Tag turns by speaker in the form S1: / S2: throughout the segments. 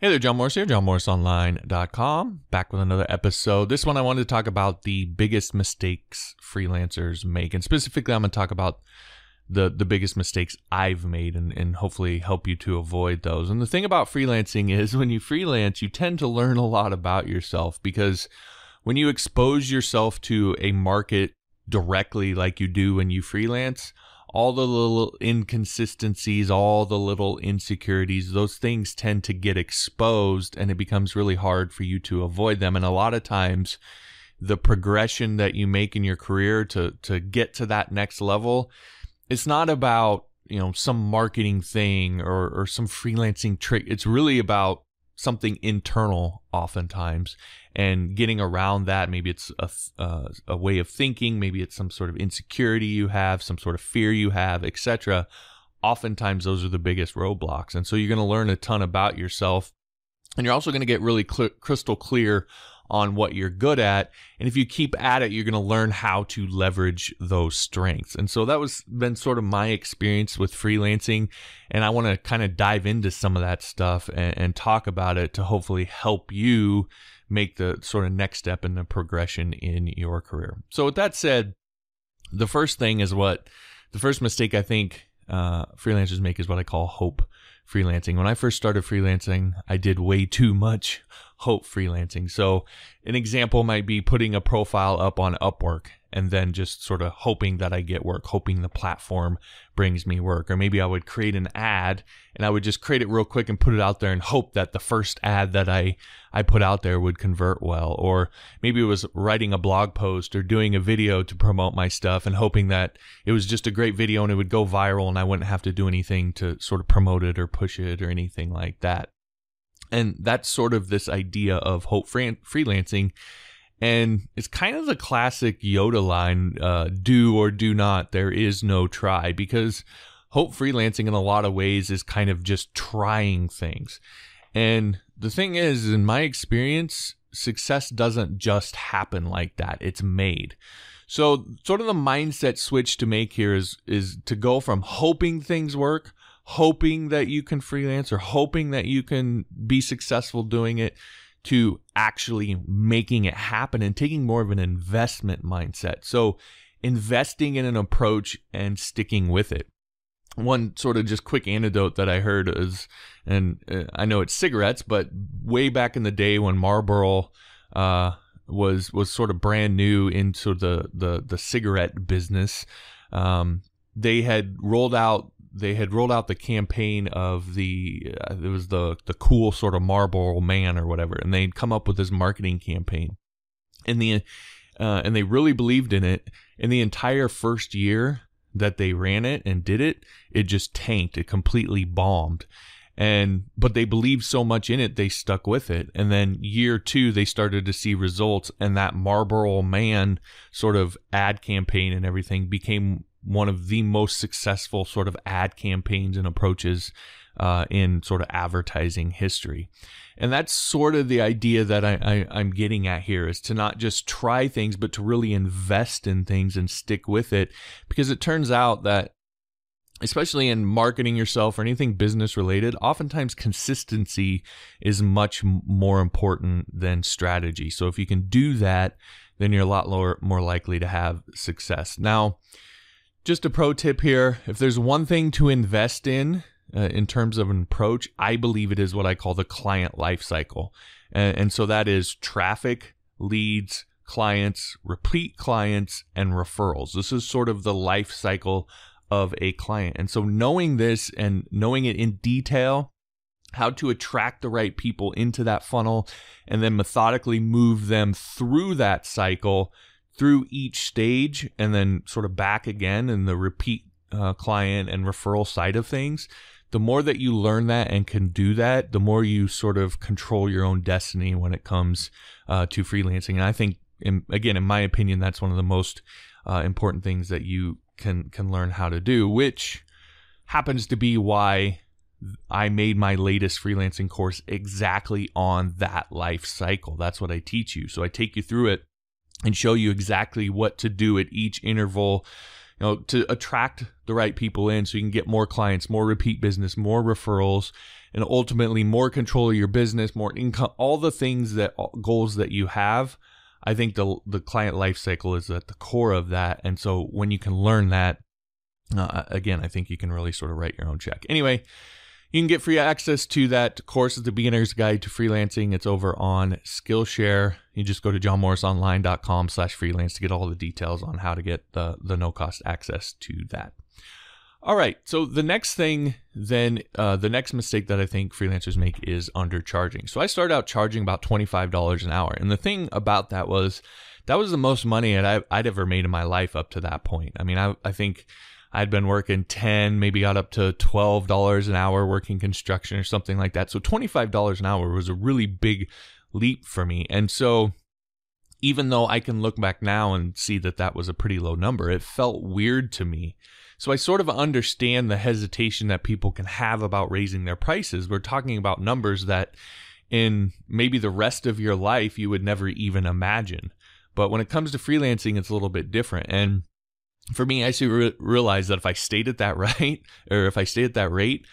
S1: Hey there, John Morris here, johnmorrisonline.com, back with another episode. This one I wanted to talk about the biggest mistakes freelancers make. And specifically, I'm going to talk about the, the biggest mistakes I've made and, and hopefully help you to avoid those. And the thing about freelancing is when you freelance, you tend to learn a lot about yourself because when you expose yourself to a market directly like you do when you freelance, all the little inconsistencies, all the little insecurities, those things tend to get exposed and it becomes really hard for you to avoid them. And a lot of times, the progression that you make in your career to, to get to that next level, it's not about, you know, some marketing thing or, or some freelancing trick. It's really about something internal oftentimes and getting around that maybe it's a, uh, a way of thinking maybe it's some sort of insecurity you have some sort of fear you have etc oftentimes those are the biggest roadblocks. And so you're going to learn a ton about yourself and you're also going to get really cl- crystal clear on what you're good at. And if you keep at it, you're going to learn how to leverage those strengths. And so that was been sort of my experience with freelancing. And I want to kind of dive into some of that stuff and, and talk about it to hopefully help you make the sort of next step in the progression in your career. So with that said, the first thing is what the first mistake I think uh, freelancers make is what I call hope freelancing. When I first started freelancing, I did way too much hope freelancing. So an example might be putting a profile up on Upwork and then just sort of hoping that I get work, hoping the platform brings me work. Or maybe I would create an ad and I would just create it real quick and put it out there and hope that the first ad that I, I put out there would convert well. Or maybe it was writing a blog post or doing a video to promote my stuff and hoping that it was just a great video and it would go viral and I wouldn't have to do anything to sort of promote it or push it or anything like that. And that's sort of this idea of hope freelancing. And it's kind of the classic Yoda line uh, do or do not, there is no try, because hope freelancing in a lot of ways is kind of just trying things. And the thing is, in my experience, success doesn't just happen like that, it's made. So, sort of the mindset switch to make here is is to go from hoping things work hoping that you can freelance or hoping that you can be successful doing it to actually making it happen and taking more of an investment mindset. So, investing in an approach and sticking with it. One sort of just quick anecdote that I heard is, and uh, I know it's cigarettes, but way back in the day when Marlboro uh, was was sort of brand new into the the the cigarette business, um, they had rolled out they had rolled out the campaign of the uh, it was the the cool sort of Marlboro man or whatever, and they'd come up with this marketing campaign, and the uh, and they really believed in it. In the entire first year that they ran it and did it, it just tanked. It completely bombed. And but they believed so much in it, they stuck with it. And then year two, they started to see results, and that Marlboro man sort of ad campaign and everything became one of the most successful sort of ad campaigns and approaches uh, in sort of advertising history. And that's sort of the idea that I, I, am getting at here is to not just try things, but to really invest in things and stick with it. Because it turns out that, especially in marketing yourself or anything business related, oftentimes consistency is much more important than strategy. So if you can do that, then you're a lot lower, more likely to have success. Now, just a pro tip here if there's one thing to invest in uh, in terms of an approach, I believe it is what I call the client life cycle. And, and so that is traffic, leads, clients, repeat clients, and referrals. This is sort of the life cycle of a client. And so knowing this and knowing it in detail, how to attract the right people into that funnel and then methodically move them through that cycle through each stage and then sort of back again in the repeat uh, client and referral side of things, the more that you learn that and can do that, the more you sort of control your own destiny when it comes uh, to freelancing. And I think, in, again, in my opinion, that's one of the most uh, important things that you can can learn how to do, which happens to be why I made my latest freelancing course exactly on that life cycle. That's what I teach you. So I take you through it and show you exactly what to do at each interval you know to attract the right people in so you can get more clients more repeat business more referrals and ultimately more control of your business, more income, all the things that goals that you have. I think the the client life cycle is at the core of that, and so when you can learn that, uh, again, I think you can really sort of write your own check. Anyway, you can get free access to that course, the beginner's guide to freelancing. It's over on Skillshare. You just go to johnmorrisonline.com slash freelance to get all the details on how to get the, the no cost access to that. All right. So the next thing, then, uh, the next mistake that I think freelancers make is undercharging. So I started out charging about $25 an hour. And the thing about that was that was the most money that I'd ever made in my life up to that point. I mean, I, I think I'd been working 10, maybe got up to $12 an hour working construction or something like that. So $25 an hour was a really big leap for me. And so even though I can look back now and see that that was a pretty low number, it felt weird to me. So I sort of understand the hesitation that people can have about raising their prices. We're talking about numbers that in maybe the rest of your life you would never even imagine. But when it comes to freelancing, it's a little bit different. And for me, I actually re- realized that if I stayed at that rate, or if I stayed at that rate,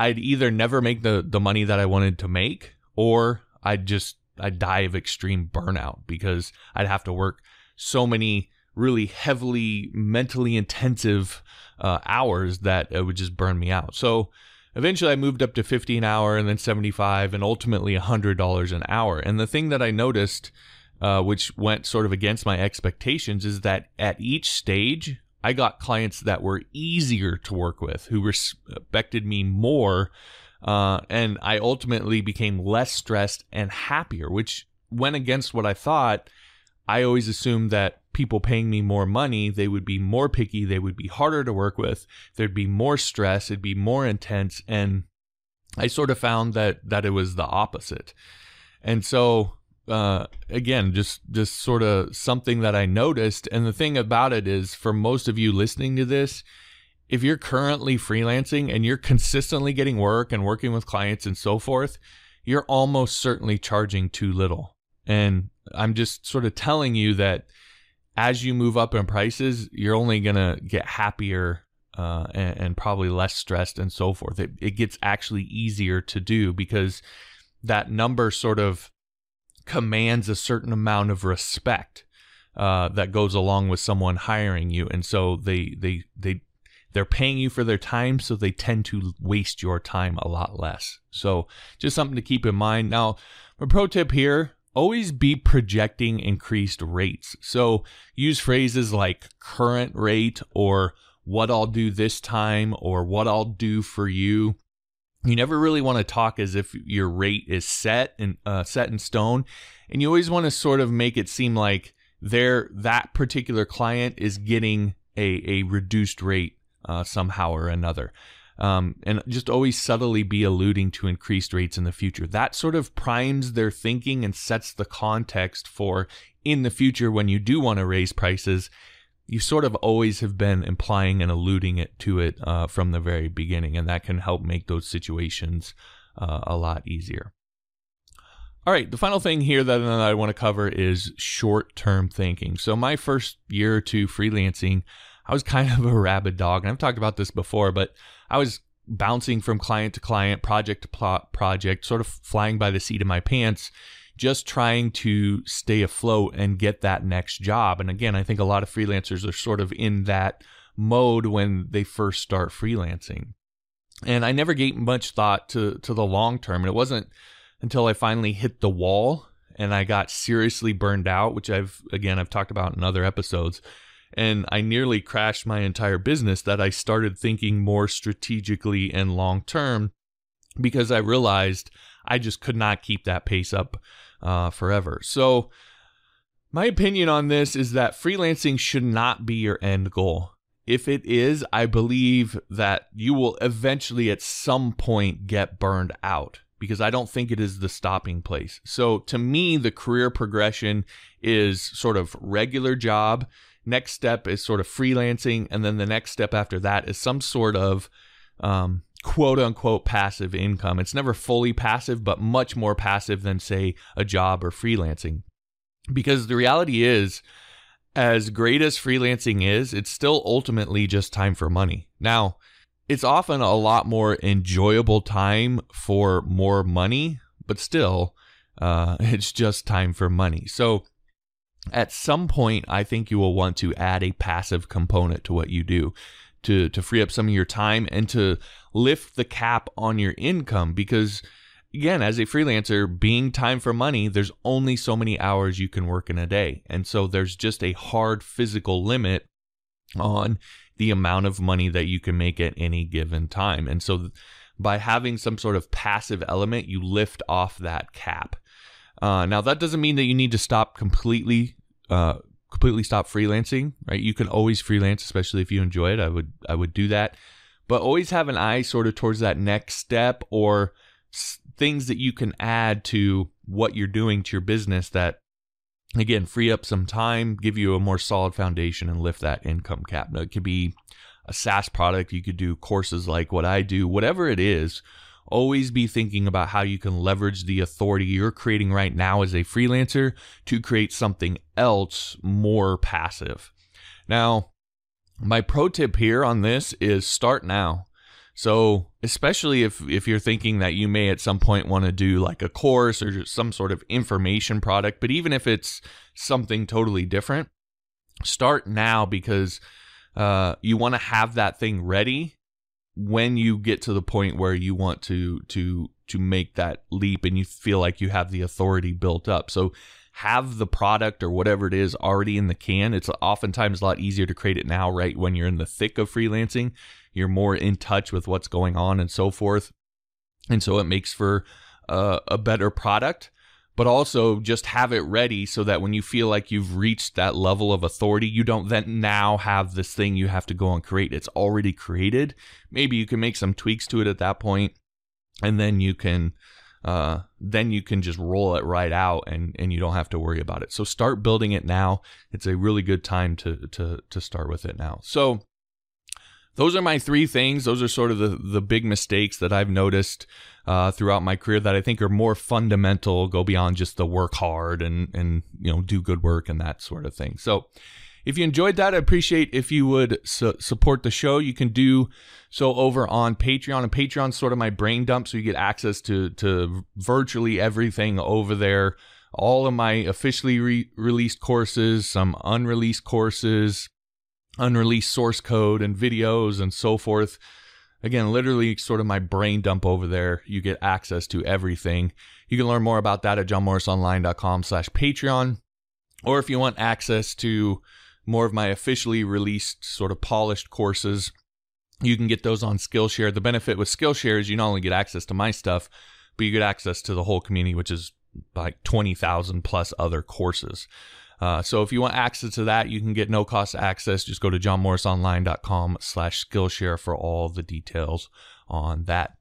S1: I'd either never make the the money that I wanted to make, or I'd just I'd die of extreme burnout because I'd have to work so many really heavily mentally intensive uh, hours that it would just burn me out. So eventually I moved up to 50 an hour and then 75 and ultimately $100 an hour. And the thing that I noticed uh, which went sort of against my expectations, is that at each stage, I got clients that were easier to work with, who respected me more. Uh, and I ultimately became less stressed and happier, which went against what I thought. I always assumed that people paying me more money, they would be more picky, they would be harder to work with, there'd be more stress, it'd be more intense. And I sort of found that that it was the opposite. And so uh, again, just just sort of something that I noticed. And the thing about it is, for most of you listening to this, if you're currently freelancing and you're consistently getting work and working with clients and so forth, you're almost certainly charging too little. And I'm just sort of telling you that as you move up in prices, you're only gonna get happier uh, and, and, probably less stressed and so forth. It, it gets actually easier to do because that number sort of commands a certain amount of respect uh, that goes along with someone hiring you, and so they they they they're paying you for their time, so they tend to waste your time a lot less. So just something to keep in mind. Now, a pro tip here. Always be projecting increased rates. So use phrases like current rate or what I'll do this time or what I'll do for you you never really want to talk as if your rate is set and uh, set in stone, and you always want to sort of make it seem like there that particular client is getting a a reduced rate uh, somehow or another. Um, and just always subtly be alluding to increased rates in the future. That sort of primes their thinking and sets the context for in the future when you do want to raise prices you sort of always have been implying and alluding it to it uh, from the very beginning, and that can help make those situations uh, a lot easier. All right, the final thing here that I want to cover is short term thinking. So, my first year or two freelancing, I was kind of a rabid dog, and I've talked about this before, but I was bouncing from client to client, project to project, sort of flying by the seat of my pants just trying to stay afloat and get that next job. And again, I think a lot of freelancers are sort of in that mode when they first start freelancing. And I never gave much thought to to the long term. And it wasn't until I finally hit the wall and I got seriously burned out, which I've again I've talked about in other episodes, and I nearly crashed my entire business that I started thinking more strategically and long term because I realized I just could not keep that pace up uh, forever. So, my opinion on this is that freelancing should not be your end goal. If it is, I believe that you will eventually at some point get burned out because I don't think it is the stopping place. So to me, the career progression is sort of regular job. Next step is sort of freelancing. And then the next step after that is some sort of um, quote unquote passive income. It's never fully passive, but much more passive than, say, a job or freelancing. Because the reality is, as great as freelancing is, it's still ultimately just time for money. Now, it's often a lot more enjoyable time for more money, but still, uh, it's just time for money. So at some point, I think you will want to add a passive component to what you do to, to free up some of your time and to lift the cap on your income because again, as a freelancer, being time for money, there's only so many hours you can work in a day. And so there's just a hard physical limit on the amount of money that you can make at any given time. And so by having some sort of passive element, you lift off that cap. Uh, now that doesn't mean that you need to stop completely, uh, completely stop freelancing, right? You can always freelance, especially if you enjoy it. I would, I would do that, but always have an eye sort of towards that next step or s- things that you can add to what you're doing to your business that again free up some time give you a more solid foundation and lift that income cap now, it could be a saas product you could do courses like what i do whatever it is always be thinking about how you can leverage the authority you're creating right now as a freelancer to create something else more passive. Now my pro tip here on this is start now. So, especially if if you're thinking that you may at some point want to do like a course or just some sort of information product, but even if it's something totally different, start now because uh, you want to have that thing ready when you get to the point where you want to to to make that leap and you feel like you have the authority built up. So have the product or whatever it is already in the can. It's oftentimes a lot easier to create it now, right when you're in the thick of freelancing you're more in touch with what's going on and so forth. And so it makes for uh, a better product, but also just have it ready so that when you feel like you've reached that level of authority, you don't then now have this thing you have to go and create. It's already created. Maybe you can make some tweaks to it at that point, and then you can uh, then you can just roll it right out and, and you don't have to worry about it. So start building it now. It's a really good time to to to start with it now. So those are my three things. Those are sort of the, the big mistakes that I've noticed uh, throughout my career that I think are more fundamental, go beyond just the work hard and, and, you know, do good work and that sort of thing. So if you enjoyed that, I appreciate if you would su- support the show. You can do so over on Patreon. And Patreon's sort of my brain dump, so you get access to, to virtually everything over there. All of my officially re- released courses, some unreleased courses, unreleased source code and videos and so forth. Again, literally sort of my brain dump over there. You get access to everything. You can learn more about that at johnmorrisonline.com slash Patreon. Or if you want access to more of my officially released sort of polished courses, you can get those on Skillshare. The benefit with Skillshare is you not only get access to my stuff, but you get access to the whole community, which is like 20,000 plus other courses. Uh, so if you want access to that, you can get no cost access. Just go to johnmorrisonline.com slash Skillshare for all the details on that.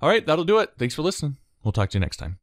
S1: All right, that'll do it. Thanks for listening. We'll talk to you next time.